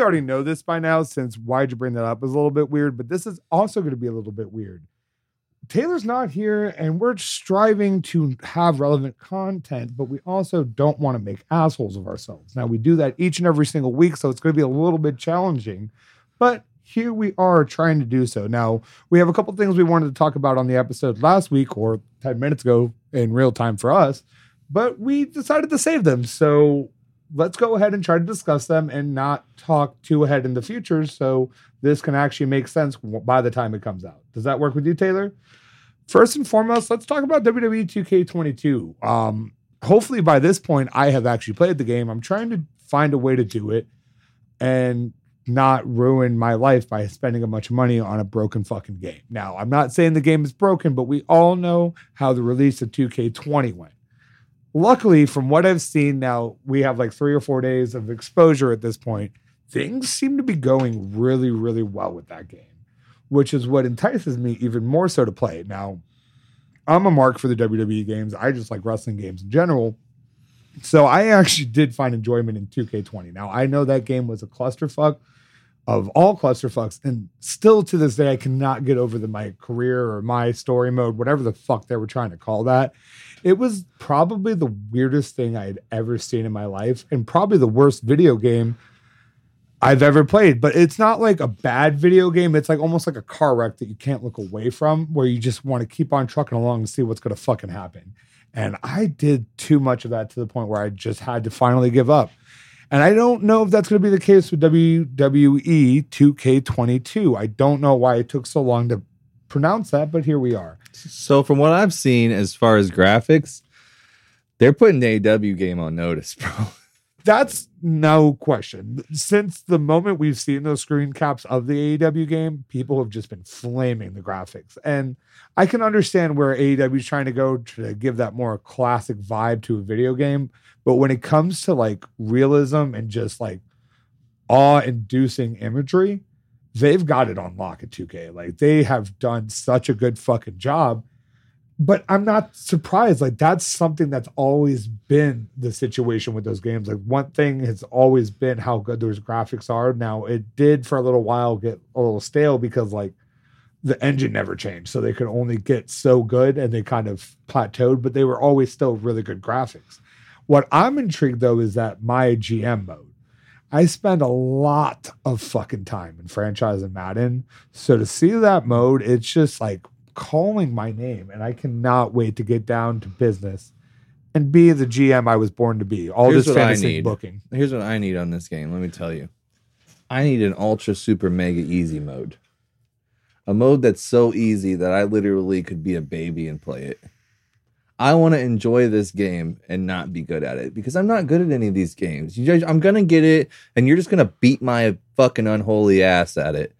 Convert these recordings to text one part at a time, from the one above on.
probably already know this by now since why'd you bring that up is a little bit weird, but this is also going to be a little bit weird. Taylor's not here and we're striving to have relevant content, but we also don't want to make assholes of ourselves. Now, we do that each and every single week, so it's going to be a little bit challenging, but here we are trying to do so. Now, we have a couple things we wanted to talk about on the episode last week or 10 minutes ago in real time for us, but we decided to save them. So let's go ahead and try to discuss them and not talk too ahead in the future so this can actually make sense by the time it comes out. Does that work with you, Taylor? First and foremost, let's talk about WWE 2K22. Um, hopefully, by this point, I have actually played the game. I'm trying to find a way to do it and not ruin my life by spending a bunch of money on a broken fucking game. Now, I'm not saying the game is broken, but we all know how the release of 2K20 went. Luckily, from what I've seen now, we have like three or four days of exposure at this point. Things seem to be going really, really well with that game which is what entices me even more so to play it. Now, I'm a mark for the WWE games. I just like wrestling games in general. So I actually did find enjoyment in 2K20. Now, I know that game was a clusterfuck of all clusterfucks, and still to this day, I cannot get over the my career or my story mode, whatever the fuck they were trying to call that. It was probably the weirdest thing I had ever seen in my life, and probably the worst video game I've ever played, but it's not like a bad video game. It's like almost like a car wreck that you can't look away from, where you just want to keep on trucking along and see what's going to fucking happen. And I did too much of that to the point where I just had to finally give up. And I don't know if that's going to be the case with WWE 2K22. I don't know why it took so long to pronounce that, but here we are. So, from what I've seen as far as graphics, they're putting the AEW game on notice, bro. That's no question. Since the moment we've seen those screen caps of the AEW game, people have just been flaming the graphics. And I can understand where AEW is trying to go to give that more classic vibe to a video game. But when it comes to like realism and just like awe inducing imagery, they've got it on lock at 2K. Like they have done such a good fucking job but I'm not surprised. Like that's something that's always been the situation with those games. Like one thing has always been how good those graphics are. Now it did for a little while get a little stale because like the engine never changed, so they could only get so good, and they kind of plateaued. But they were always still really good graphics. What I'm intrigued though is that my GM mode. I spend a lot of fucking time in franchise and Madden. So to see that mode, it's just like calling my name, and I cannot wait to get down to business and be the GM I was born to be. All Here's this fantasy booking. Here's what I need on this game. Let me tell you. I need an ultra super mega easy mode. A mode that's so easy that I literally could be a baby and play it. I want to enjoy this game and not be good at it because I'm not good at any of these games. Guys, I'm gonna get it, and you're just gonna beat my fucking unholy ass at it,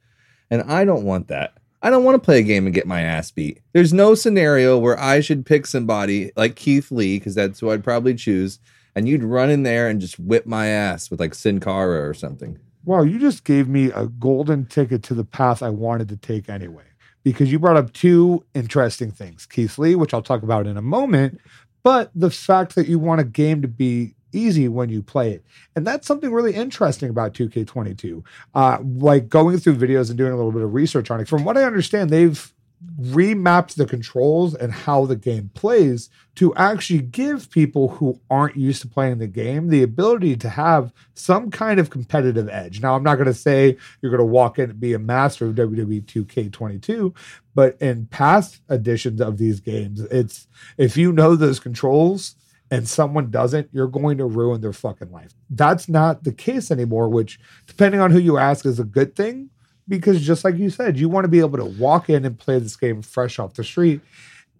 and I don't want that. I don't want to play a game and get my ass beat. There's no scenario where I should pick somebody like Keith Lee, because that's who I'd probably choose, and you'd run in there and just whip my ass with like Sin Cara or something. Wow, you just gave me a golden ticket to the path I wanted to take anyway. Because you brought up two interesting things Keith Lee, which I'll talk about in a moment, but the fact that you want a game to be easy when you play it. And that's something really interesting about 2K22. Uh, like going through videos and doing a little bit of research on it. From what I understand, they've remapped the controls and how the game plays to actually give people who aren't used to playing the game the ability to have some kind of competitive edge. Now, I'm not going to say you're going to walk in and be a master of WWE 2K22, but in past editions of these games, it's if you know those controls, and someone doesn't, you're going to ruin their fucking life. That's not the case anymore, which, depending on who you ask, is a good thing because just like you said, you want to be able to walk in and play this game fresh off the street.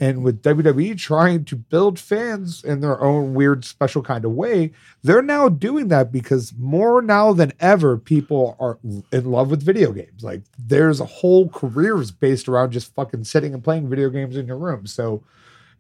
And with WWE trying to build fans in their own weird, special kind of way, they're now doing that because more now than ever, people are in love with video games. Like there's a whole careers based around just fucking sitting and playing video games in your room. So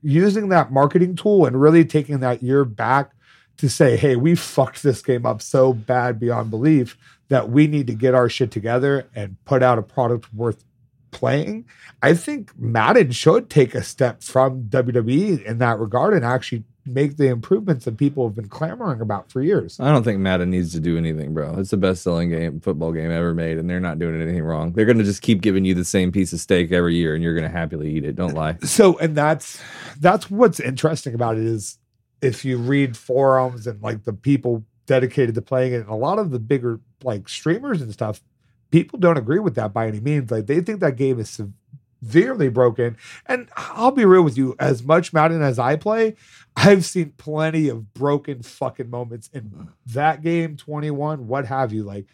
using that marketing tool and really taking that year back to say, hey, we fucked this game up so bad beyond belief that we need to get our shit together and put out a product worth playing, I think Madden should take a step from WWE in that regard and actually make the improvements that people have been clamoring about for years. I don't think Madden needs to do anything, bro. It's the best selling game football game ever made, and they're not doing anything wrong. They're gonna just keep giving you the same piece of steak every year, and you're gonna happily eat it. Don't lie. So, and that's that's what's interesting about it is if you read forums and like the people dedicated to playing it, and a lot of the bigger like streamers and stuff, people don't agree with that by any means. Like they think that game is severely broken. And I'll be real with you, as much Madden as I play, I've seen plenty of broken fucking moments in mm. that game, 21, what have you. Like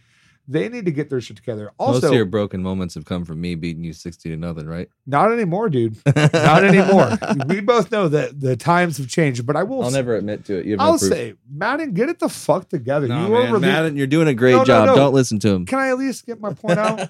they need to get their shit together. Also, Most of your broken moments have come from me beating you sixty to nothing, right? not anymore, dude. Not anymore. we both know that the times have changed, but I will I'll never admit to it. You I'll proof. say, Madden, get it the fuck together. No, you man, rele- Madden, you're doing a great No, no, job. no. Don't listen to him. Can I at least get my point out?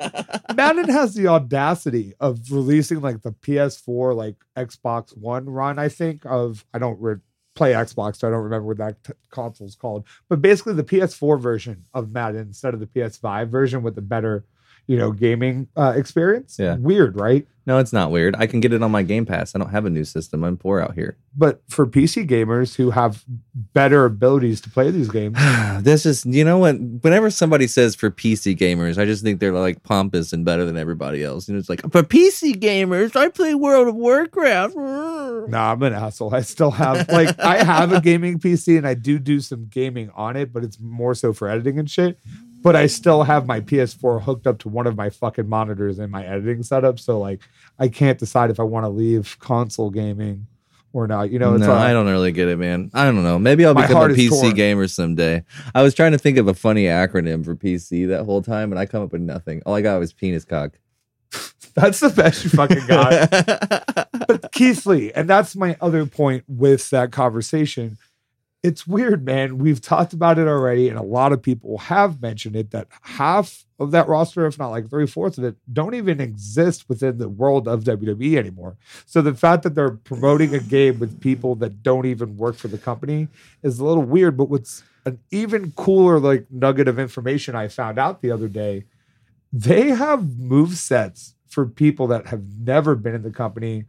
Madden has the audacity of releasing like the PS4, like Xbox One run. I think of I don't re- play Xbox, so I don't remember what that t- console's called. But basically, the PS4 version of Madden instead of the PS5 version with the better, you know, gaming uh, experience. Yeah. weird, right? No, it's not weird. I can get it on my Game Pass. I don't have a new system. I'm poor out here. But for PC gamers who have better abilities to play these games, this is, you know what? Whenever somebody says for PC gamers, I just think they're like pompous and better than everybody else. And it's like, for PC gamers, I play World of Warcraft. Nah, I'm an asshole. I still have like I have a gaming PC and I do do some gaming on it, but it's more so for editing and shit. But I still have my PS4 hooked up to one of my fucking monitors in my editing setup, so like I can't decide if I want to leave console gaming or not. You know, it's no, uh, I don't really get it, man. I don't know. Maybe I'll become a PC torn. gamer someday. I was trying to think of a funny acronym for PC that whole time, and I come up with nothing. All I got was penis cock. that's the best you fucking got. but Keith Lee, and that's my other point with that conversation. It's weird, man. We've talked about it already, and a lot of people have mentioned it that half of that roster, if not like three fourths of it, don't even exist within the world of WWE anymore. So the fact that they're promoting a game with people that don't even work for the company is a little weird. But what's an even cooler like nugget of information I found out the other day, they have move sets for people that have never been in the company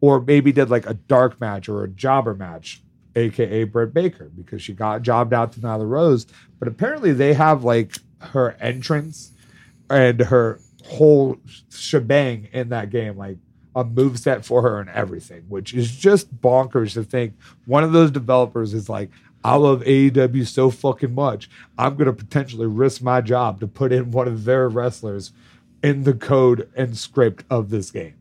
or maybe did like a dark match or a jobber match, aka Britt Baker, because she got jobbed out to Nyla Rose. But apparently they have like her entrance and her whole shebang in that game, like a move set for her and everything, which is just bonkers to think one of those developers is like, I love AEW so fucking much. I'm gonna potentially risk my job to put in one of their wrestlers in the code and script of this game.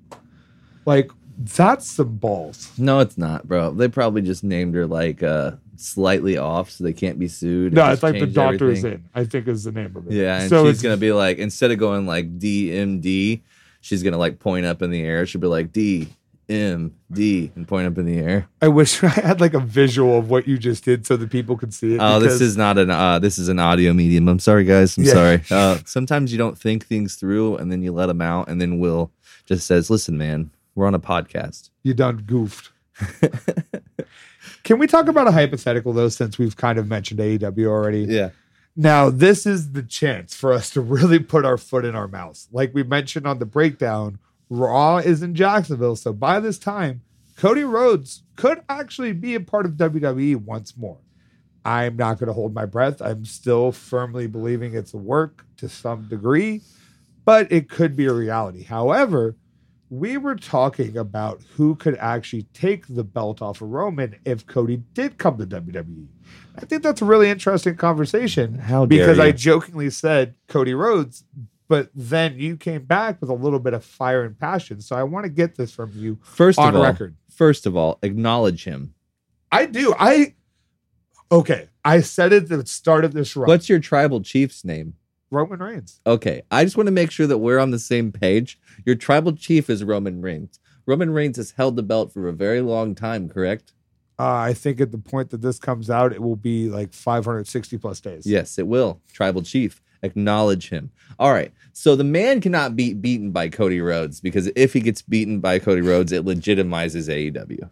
Like that's some balls. no, it's not, bro. They probably just named her like uh slightly off so they can't be sued. No, it's like the doctor is in. I think is the name of it. Yeah, and so she's gonna be like instead of going like DMD, she's gonna like point up in the air. She'll be like D M D and point up in the air. I wish I had like a visual of what you just did so that people could see it. Oh, this is not an uh, this is an audio medium. I'm sorry, guys. I'm Yeah. sorry. Uh, sometimes you don't think things through, and then you let them out, and then Will just says, "Listen, man, we're on a podcast." you done goofed. Can we talk about a hypothetical though, since we've kind of mentioned AEW already? Yeah. Now, this is the chance for us to really put our foot in our mouths. Like we mentioned on the breakdown, Raw is in Jacksonville. So by this time, Cody Rhodes could actually be a part of WWE once more. I'm not going to hold my breath. I'm still firmly believing it's a work to some degree, but it could be a reality. However, we were talking about who could actually take the belt off of Roman if Cody did come to WWE. I think that's a really interesting conversation How dare because I jokingly said Cody Rhodes, but then you came back with a little bit of fire and passion. So I want to get this from you First on of all, record. first of all, acknowledge him. I do. I okay. I said it at the start of this run. What's your tribal chief's name? Roman Reigns? Okay, I just want to make sure that we're on the same page. Your tribal chief is Roman Reigns. Roman Reigns has held the belt for a very long time, correct? Uh, I think at the point that this comes out, it will be like 560 plus days. Yes, it will. Tribal chief. Acknowledge him. All right. So the man cannot be beaten by Cody Rhodes because if he gets beaten by Cody Rhodes, it legitimizes AEW.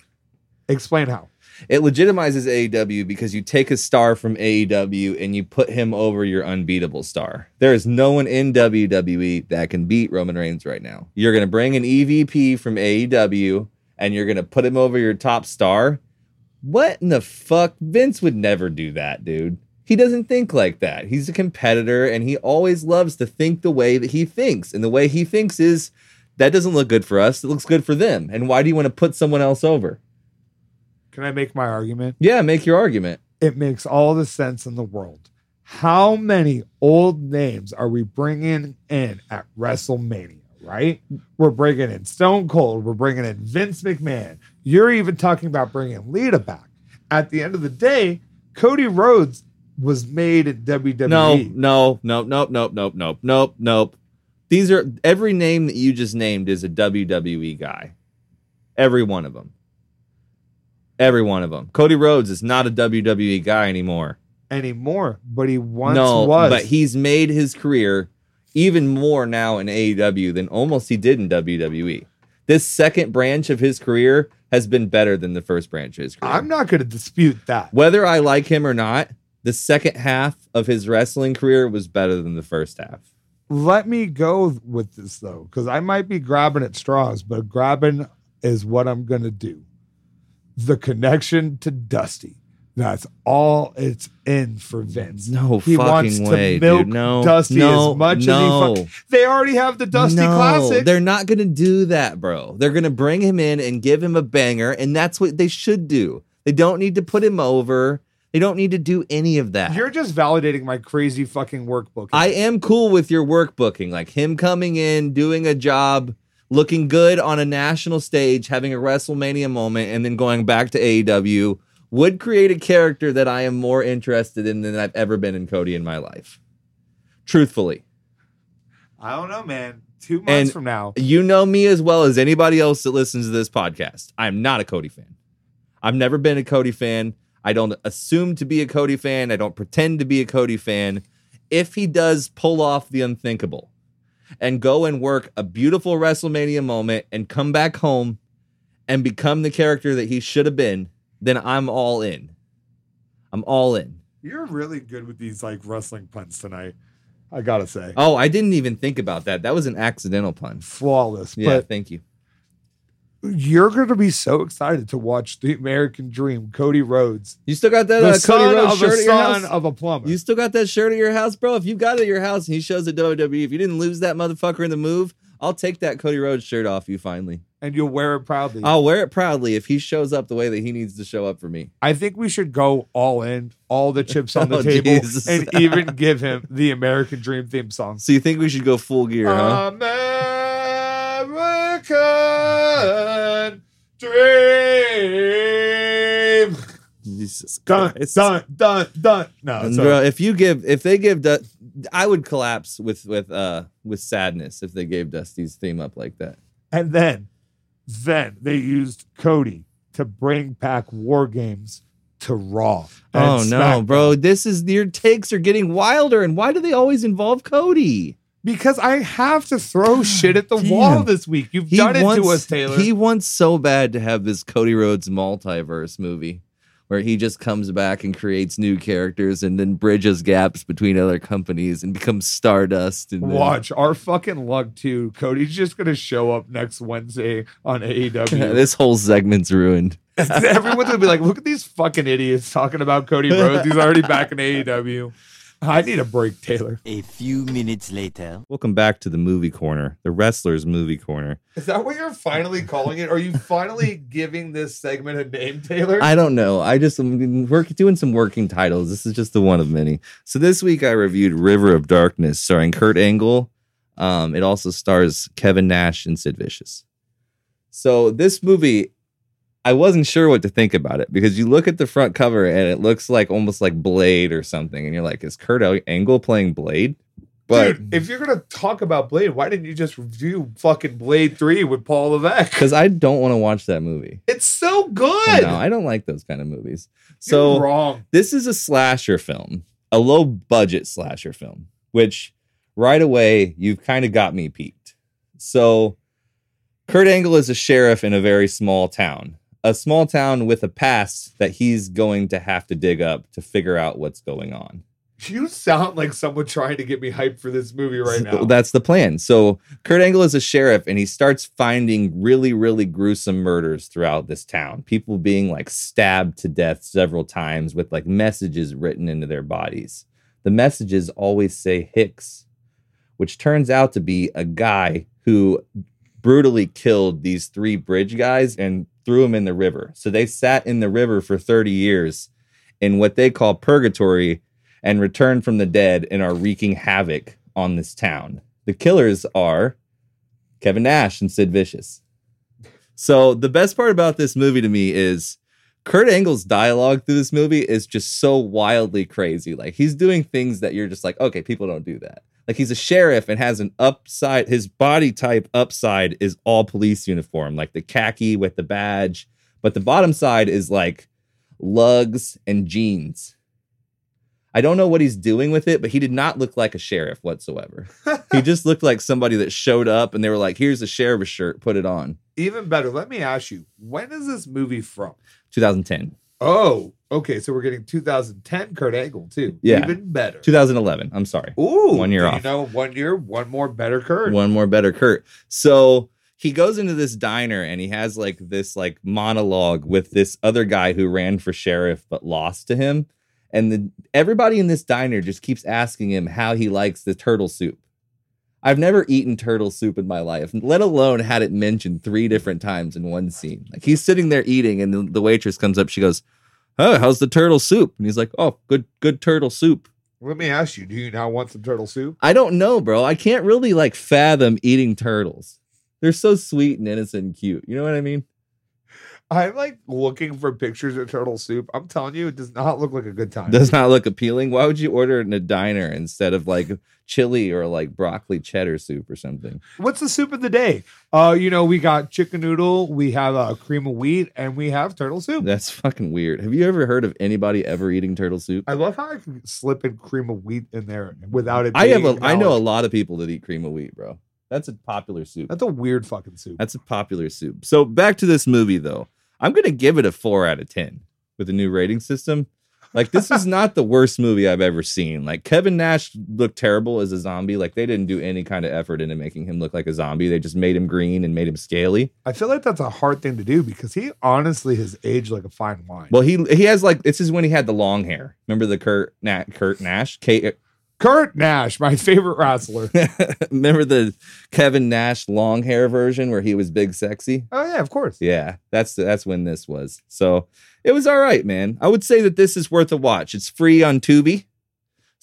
Explain how. It legitimizes AEW because you take a star from AEW and you put him over your unbeatable star. There is no one in WWE that can beat Roman Reigns right now. You're going to bring an EVP from AEW and you're going to put him over your top star. What in the fuck? Vince would never do that, dude. He doesn't think like that. He's a competitor and he always loves to think the way that he thinks. And the way he thinks is that doesn't look good for us. It looks good for them. And why do you want to put someone else over? Can I make my argument? Yeah, make your argument. It makes all the sense in the world. How many old names are we bringing in at WrestleMania? Right? We're bringing in Stone Cold. We're bringing in Vince McMahon. You're even talking about bringing Lita back. At the end of the day, Cody Rhodes was made at WWE. No, no, no, nope, nope, nope, nope, nope, nope. These are every name that you just named is a WWE guy. Every one of them. Every one of them. Cody Rhodes is not a WWE guy anymore. anymore, but he once no, was. but he's made his career even more now in AEW than almost he did in WWE. This second branch of his career has been better than the first branch of his career. I'm not going to dispute that. Whether I like him or not, the second half of his wrestling career was better than the first half. Let me go with this though, because I might be grabbing at straws, but grabbing is what I'm going to do. The connection to Dusty. That's all it's in for Vince. No He fucking wants to way, milk dude. No, Dusty no, as much no. as he fuck. They already have the Dusty no, Classic. They're not going to do that, bro. They're going to bring him in and give him a banger, and that's what they should do. They don't need to put him over. They don't need to do any of that. You're just validating my crazy fucking workbook. I am cool with your workbooking, like him coming in, doing a job, looking good on a national stage, having a WrestleMania moment, and then going back to AEW would create a character that I am more interested in than I've ever been in Cody in my life. Truthfully. I don't know, man. Two months And- from now, You know me as well as anybody else that listens to this podcast. I'm not a Cody fan. I've never been a Cody fan. I don't assume to be a Cody fan. I don't pretend to be a Cody fan. If he does pull off the unthinkable and go and work a beautiful WrestleMania moment and come back home and become the character that he should have been, then I'm all in. I'm all in. you're really good with these like wrestling puns tonight. I gotta say, Oh, I didn't even think about that. That was an accidental pun. flawless. Yeah, But thank you. You're going to be so excited to watch the American Dream, Cody Rhodes, You still got that uh, Cody Rhodes of shirt at your house? of a plumber. You still got that shirt at your house, bro? If you got it at your house and he shows at WWE, if you didn't lose that motherfucker in the move, I'll take that Cody Rhodes shirt off you finally. and you'll wear it proudly. I'll wear it proudly if he shows up the way that he needs to show up for me. I think we should go all in, all the chips on the Oh, table, Jesus. and even give him the American Dream theme song. So you think we should go full gear, huh? American Dream. Jesus Dun, Christ. dun, dun, dun. No, it's bro, if you give, if they give, Du- I would collapse with with uh with sadness if they gave Dusty's theme up like that. and then, then they used Cody to bring back War Games to Raw. Oh no, bro! This is your takes are getting wilder, and why do they always involve Cody? Because I have to throw shit at the Damn. wall this week. You've He done it wants, to us, Taylor. He wants so bad to have this Cody Rhodes multiverse movie where he just comes back and creates new characters and then bridges gaps between other companies and becomes Stardust. And then- Watch our fucking luck too. Cody's just gonna show up next Wednesday on AEW. this whole segment's ruined. Everyone's gonna be like, "Look at these fucking idiots talking about Cody Rhodes. He's already back in AEW." I need a break, Taylor. A few minutes later. Welcome back to the movie corner, the wrestlers movie corner. Is that what you're finally calling it? Are you finally giving this segment a name, Taylor? I don't know. I just am work, doing some working titles. This is just the one of many. So this week I reviewed River of Darkness, starring Kurt Angle. Um, it also stars Kevin Nash and Sid Vicious. So this movie, I wasn't sure what to think about it because you look at the front cover and it looks like almost like Blade or something, and you're like, is Kurt Angle playing Blade? But Dude, if you're gonna talk about Blade, why didn't you just review fucking Blade Three with Paul Levesque? because I don't want to watch that movie. It's so good. No, I don't like those kind of movies. You're So wrong. this is a slasher film, a low budget slasher film, which right away you've kind of got me peaked. So Kurt Angle is a sheriff in a very small town. A small town with a past that he's going to have to dig up to figure out what's going on. You sound like someone trying to get me hyped for this movie right now. That's the plan. So Kurt Angle is a sheriff and he starts finding really, really gruesome murders throughout this town. People being like stabbed to death several times with like messages written into their bodies. The messages always say Hicks, which turns out to be a guy who brutally killed these three bridge guys and threw them in the river. So they sat in the river for 30 years in what they call purgatory and returned from the dead and are wreaking havoc on this town. The killers are Kevin Nash and Sid Vicious. So the best part about this movie to me is Kurt Angle's dialogue through this movie is just so wildly crazy. Like he's doing things that you're just like, okay, people don't do that. Like he's a sheriff and has an upside, his body type upside is all police uniform, like the khaki with the badge. But the bottom side is like lugs and jeans. I don't know what he's doing with it, but he did not look like a sheriff whatsoever. he just looked like somebody that showed up and they were like, here's a sheriff's shirt, put it on. Even better, let me ask you, when is this movie from? 2010. Oh, okay. So we're getting 2010 Kurt Angle too. Yeah. Even better. 2011. I'm sorry. Ooh, One year off. You know, one year, one more better Kurt. One more better Kurt. So he goes into this diner and he has like this like monologue with this other guy who ran for sheriff but lost to him. And the, everybody in this diner just keeps asking him how he likes the turtle soup. I've never eaten turtle soup in my life, let alone had it mentioned three different times in one scene. Like he's sitting there eating, and the, the waitress comes up. She goes, "Oh, how's the turtle soup?" And he's like, "Oh, good, good turtle soup." Let me ask you, do you now want some turtle soup? I don't know, bro. I can't really like fathom eating turtles. They're so sweet and innocent and cute. You know what I mean? I'm like looking for pictures of turtle soup. I'm telling you, it does not look like a good time. Does not look appealing. Why would you order it in a diner instead of like chili or like broccoli cheddar soup or something? What's the soup of the day? Uh, you know, we got chicken noodle, we have uh, cream of wheat, and we have turtle soup. That's fucking weird. Have you ever heard of anybody ever eating turtle soup? I love how I can slip in cream of wheat in there without it. I have a I know a lot of people that eat cream of wheat, bro. That's a popular soup. That's a weird fucking soup. That's a popular soup. So back to this movie though. I'm gonna give it a four out of ten with the new rating system. Like this is not the worst movie I've ever seen. Like Kevin Nash looked terrible as a zombie. Like they didn't do any kind of effort into making him look like a zombie. They just made him green and made him scaly. I feel like that's a hard thing to do because he honestly has aged like a fine wine. Well, he he has like this is when he had the long hair. Remember the Kurt Na- Kurt Nash? K- Kurt Nash, my favorite wrestler. Remember the Kevin Nash long hair version where he was big sexy? oh yeah, of course. Yeah, that's that's when this was. So it was all right, man. I would say that this is worth a watch. It's free on Tubi.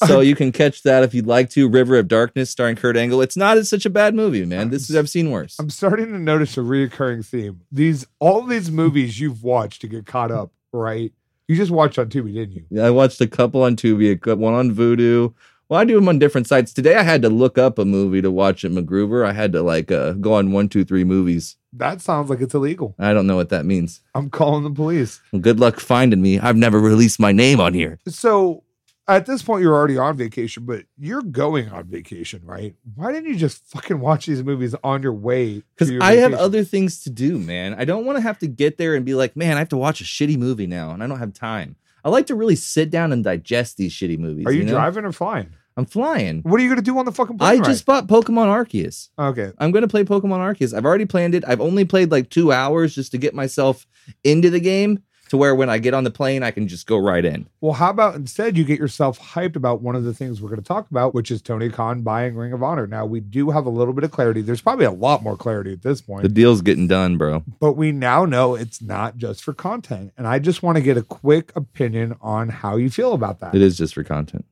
So you can catch that if you'd like to. River of Darkness starring Kurt Angle. It's not such a bad movie, man. This is I've seen worse. I'm starting to notice a reoccurring theme. These all these movies you've watched to get caught up, right? You just watched on Tubi, didn't you? Yeah, I watched a couple on Tubi, one on Vudu. Well, I do them on different sites. Today I had to look up a movie to watch at MacGruber. I had to like uh, go on one, two, three movies. That sounds like it's illegal. I don't know what that means. I'm calling the police. Well, good luck finding me. I've never released my name on here. So at this point, you're already on vacation, but you're going on vacation, right? Why didn't you just fucking watch these movies on your way? Because I have other things to do, man. I don't want to have to get there and be like, man, I have to watch a shitty movie now, and I don't have time. I like to really sit down and digest these shitty movies. Are you, know? driving or flying? I'm flying. What are you gonna do on the fucking plane? I plane? just bought Pokemon Arceus. okay. I'm going to play Pokemon Arceus. I've already planned it. I've only played like two hours just to get myself into the game to where when I get on the plane, I can just go right in. Well, how about instead you get yourself hyped about one of the things we're going to talk about, which is Tony Khan buying Ring of Honor. Now we do have a little bit of clarity. There's probably a lot more clarity at this point, The deal's getting done, bro. but we now know it's not just for content. And I just want to get a quick opinion on how you feel about that. It is just for content.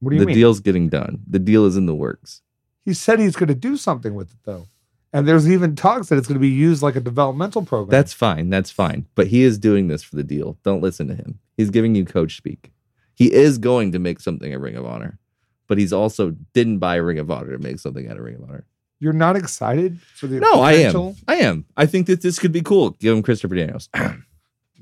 What do you The mean? The deal's getting done. The deal is in the works. He said he's going to do something with it though. And there's even talks that it's going to be used like a developmental program. That's fine. That's fine. But he is doing this for the deal. Don't listen to him. He's giving you coach speak. He is going to make something a Ring of Honor, but he's also didn't buy a Ring of Honor to make something out of Ring of Honor. You're not excited for the No, I am. potential? I am. I think that this could be cool. Give him Christopher Daniels.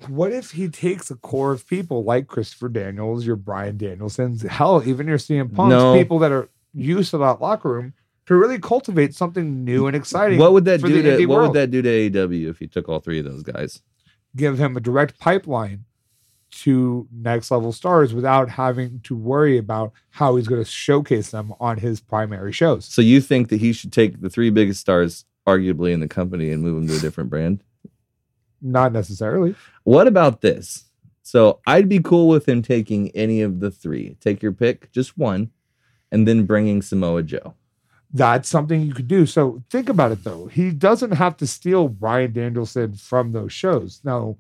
What if he takes a core of people like Christopher Daniels, your Bryan Danielsons, hell, even your CM Punks, No. people that are used to that locker room, to really cultivate something new and exciting? what would that do to indie what world. would that do to AEW if he took all three of those guys? give him a direct pipeline to next level stars without having to worry about how he's going to showcase them on his primary shows. So you think that he should take the three biggest stars, arguably in the company, and move them to a different brand? Not necessarily. What about this? So I'd be cool with him taking any of the three. Take your pick, just one, and then bringing Samoa Joe. That's something you could do. So think about it though. He doesn't have to steal Bryan Danielson from those shows. Now,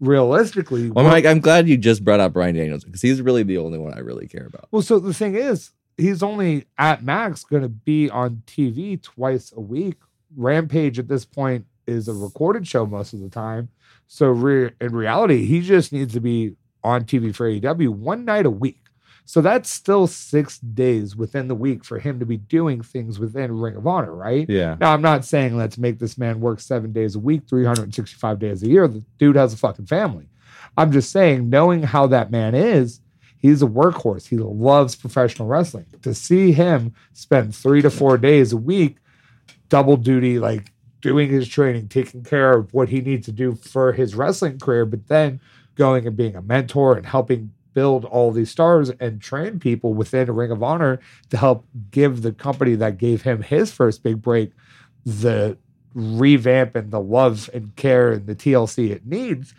realistically, Well, what- Mike, I'm glad you just brought up Bryan Danielson because he's really the only one I really care about. Well, so the thing is, he's only at max going to be on TV twice a week. Rampage at this point is a recorded show most of the time. So re- in reality, he just needs to be on TV for AEW one night a week. So that's still six days within the week for him to be doing things within Ring of Honor, right? Yeah. Now, I'm not saying let's make this man work seven days a week, 365 days a year. The dude has a fucking family. I'm just saying, knowing how that man is, he's a workhorse. He loves professional wrestling. To see him spend three to four days a week, double duty, like doing his training, taking care of what he needs to do for his wrestling career, but then going and being a mentor and helping build all these stars and train people within Ring of Honor to help give the company that gave him his first big break the revamp and the love and care and the TLC it needs.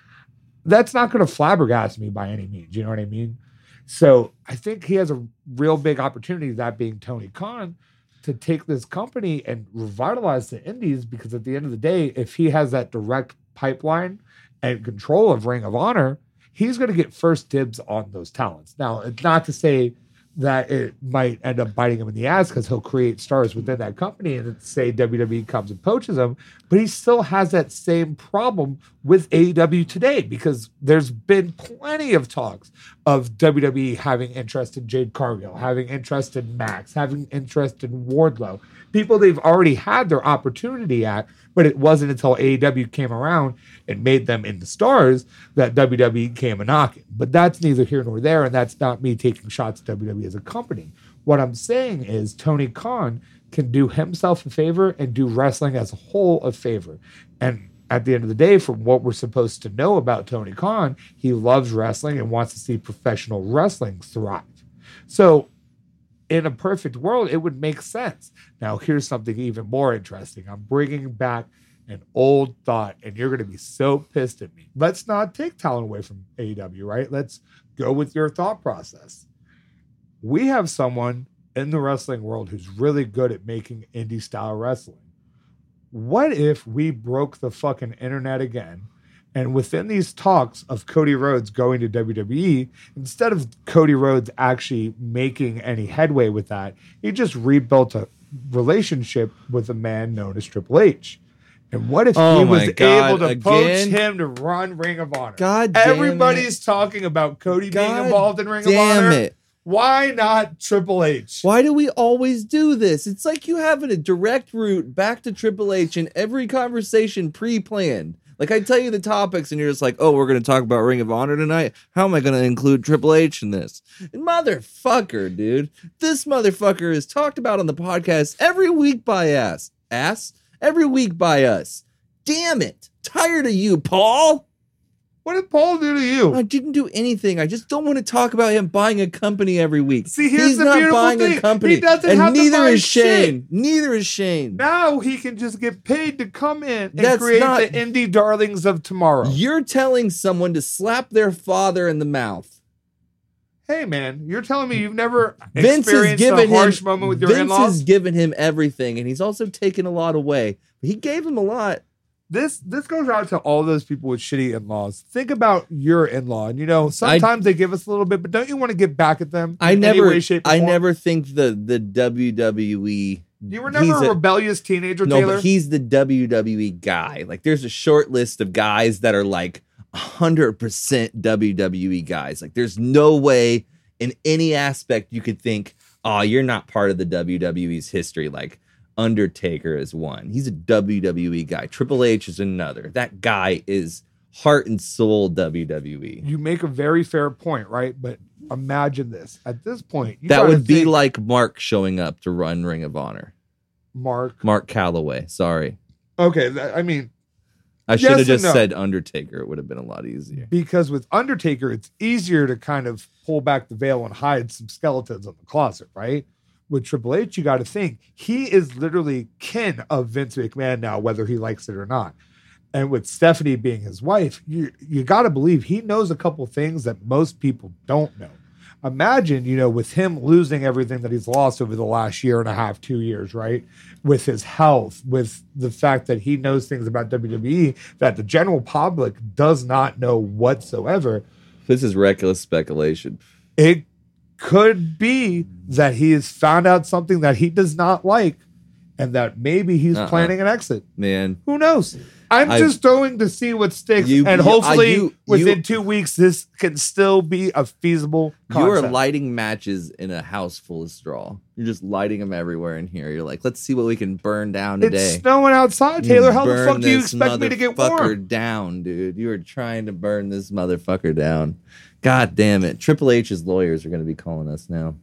That's not going to flabbergast me by any means. You know what I mean? So I think he has a real big opportunity, that being Tony Khan, to take this company and revitalize the indies because at the end of the day, if he has that direct pipeline and control of Ring of Honor, he's going to get first dibs on those talents. Now, not to say that it might end up biting him in the ass because he'll create stars within that company and say WWE comes and poaches him, but he still has that same problem with AEW today because there's been plenty of talks of WWE having interest in Jade Cargill, having interest in Max, having interest in Wardlow, people they've already had their opportunity at, but it wasn't until AEW came around and made them into stars that WWE came a knocking. But that's neither here nor there, and that's not me taking shots at WWE as a company. What I'm saying is Tony Khan can do himself a favor and do wrestling as a whole a favor. And at the end of the day, from what we're supposed to know about Tony Khan, he loves wrestling and wants to see professional wrestling thrive. So, in a perfect world, it would make sense. Now, here's something even more interesting. I'm bringing back an old thought, and you're going to be so pissed at me. Let's not take talent away from AEW, right? Let's go with your thought process. We have someone in the wrestling world who's really good at making indie style wrestling. What if we broke the fucking internet again? And within these talks of Cody Rhodes going to WWE, instead of Cody Rhodes actually making any headway with that, he just rebuilt a relationship with a man known as Triple H. And what if Oh he was God, able to poach him to run Ring of Honor? God damn Everybody's talking about Cody being involved in Ring of Honor. it. Why not Triple H? Why do we always do this? It's like you having a direct route back to Triple H in every conversation pre-planned. Like I tell you the topics, and you're just like, "Oh, we're going to talk about Ring of Honor tonight. How am I going to include Triple H in this?" And motherfucker, dude, this motherfucker is talked about on the podcast every week by us, ass every week by us. Damn it! Tired of you, Paul. What did Paul do to you? I didn't do anything. I just don't want to talk about him buying a company every week. See, here's He's the not beautiful buying thing. a company. He doesn't and have to neither buy is shit. Shane. Neither is Shane. Now he can just get paid to come in and That's create not- the indie darlings of tomorrow. You're telling someone to slap their father in the mouth. hey man, you're telling me you've never Vince has experienced a given harsh him moment with your Vince in-laws? has given him everything, and he's also taken a lot away. He gave him a lot. This this goes out to all those people with shitty in-laws. Think about your in-law, and you know sometimes they give us a little bit, but don't you want to get back at them? I never, way, shape, I form? never think the the WWE. You were never a a- rebellious teenager, No, Taylor. but he's the WWE guy. Like, there's a short list of guys that are like 100% WWE guys. Like, there's no way in any aspect you could think, oh, you're not part of the WWE's history. Like, Undertaker is one. He's a WWE guy. Triple H is another. That guy is heart and soul WWE. you make a very fair point, right? But imagine this: at this point, you That would be like Mark showing up to run Ring of Honor. Mark. Mark Calaway. Sorry. Okay, that, I mean, I should have Yes and just no. said Undertaker. It would have been a lot easier. because with Undertaker, it's easier to kind of pull back the veil and hide some skeletons in the closet, right? With Triple H, you got to think he is literally kin of Vince McMahon now, whether he likes it or not. And with Stephanie being his wife, you you got to believe he knows a couple things that most people don't know. Imagine, you know, with him losing everything that he's lost over the last year and a half, two years, right? With his health, with the fact that he knows things about WWE that the general public does not know whatsoever. This is reckless speculation. It could be that he has found out something that he does not like and that maybe he's Uh-uh. planning an exit. Man, Who knows? I'm I- just going to see what sticks, You- and uh, hopefully, I- you- within you- two weeks, this can still be a feasible. you are lighting matches in a house full of straw. You're just lighting them everywhere in here. You're like, let's see what we can burn down today. It's snowing outside, Taylor. How the fuck do you expect me to get warm? down, dude? You are trying to burn this motherfucker down. God damn it. Triple H's lawyers are going to be calling us now.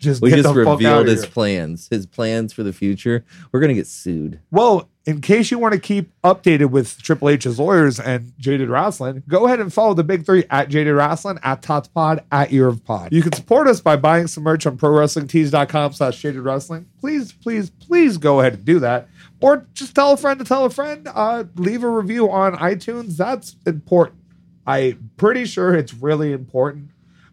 Just We get just the fuck out revealed his plans. His plans for the future. We're going to get sued. Well, in case you want to keep updated with Triple H's lawyers and Jaded Wrestling, go ahead and follow the big three at Jaded Wrestling, at Tots Pod, at Ear of Pod. You can support us by buying some merch on ProWrestlingTees.com slash Jaded Wrestling. Please, please, please go ahead and do that. Or just tell a friend to tell a friend. Uh, leave a review on iTunes. That's important. I'm pretty sure it's really important.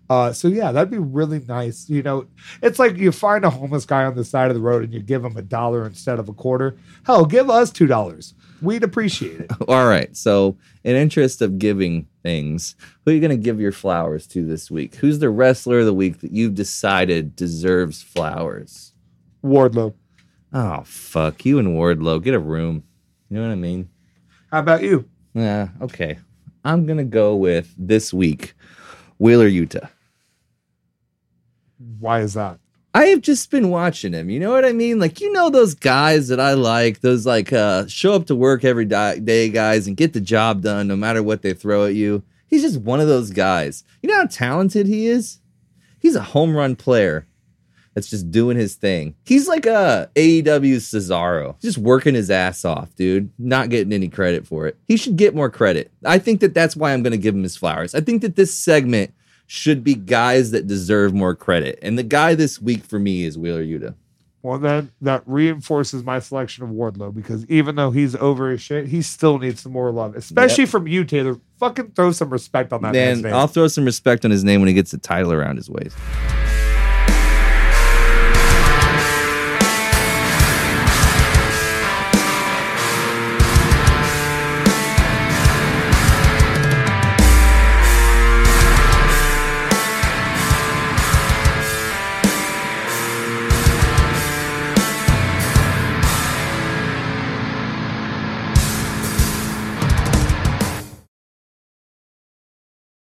Uh, so yeah, that'd be really nice. You know, it's like you find a homeless guy on the side of the road and you give him a dollar instead of a quarter. Hell, give us two dollars. We'd appreciate it. All right. So, in interest of giving things, who are you going to give your flowers to this week? Who's the wrestler of the week that you've decided deserves flowers? Wardlow. Oh, fuck. You and Wardlow, get a room. You know what I mean? How about you? Yeah, okay. I'm going to go with this week, Wheeler, Yuta. Why is that? I have just been watching him. You know what I mean? Like, you know, those guys that I like, those like uh, show up to work every day guys and get the job done no matter what they throw at you. He's just one of those guys. You know how talented he is? He's a home run player that's just doing his thing. He's like a AEW Cesaro, just working his ass off, dude, not getting any credit for it. He should get more credit. I think that that's why I'm going to give him his flowers. I think that this segment should be guys that deserve more credit. And the guy this week for me is Wheeler Yuta. Well, then that reinforces my selection of Wardlow because even though he's over his shit, he still needs some more love, especially from you, Taylor. Fucking throw some respect on that man's Man, name. I'll throw some respect on his name when he gets the title around his waist.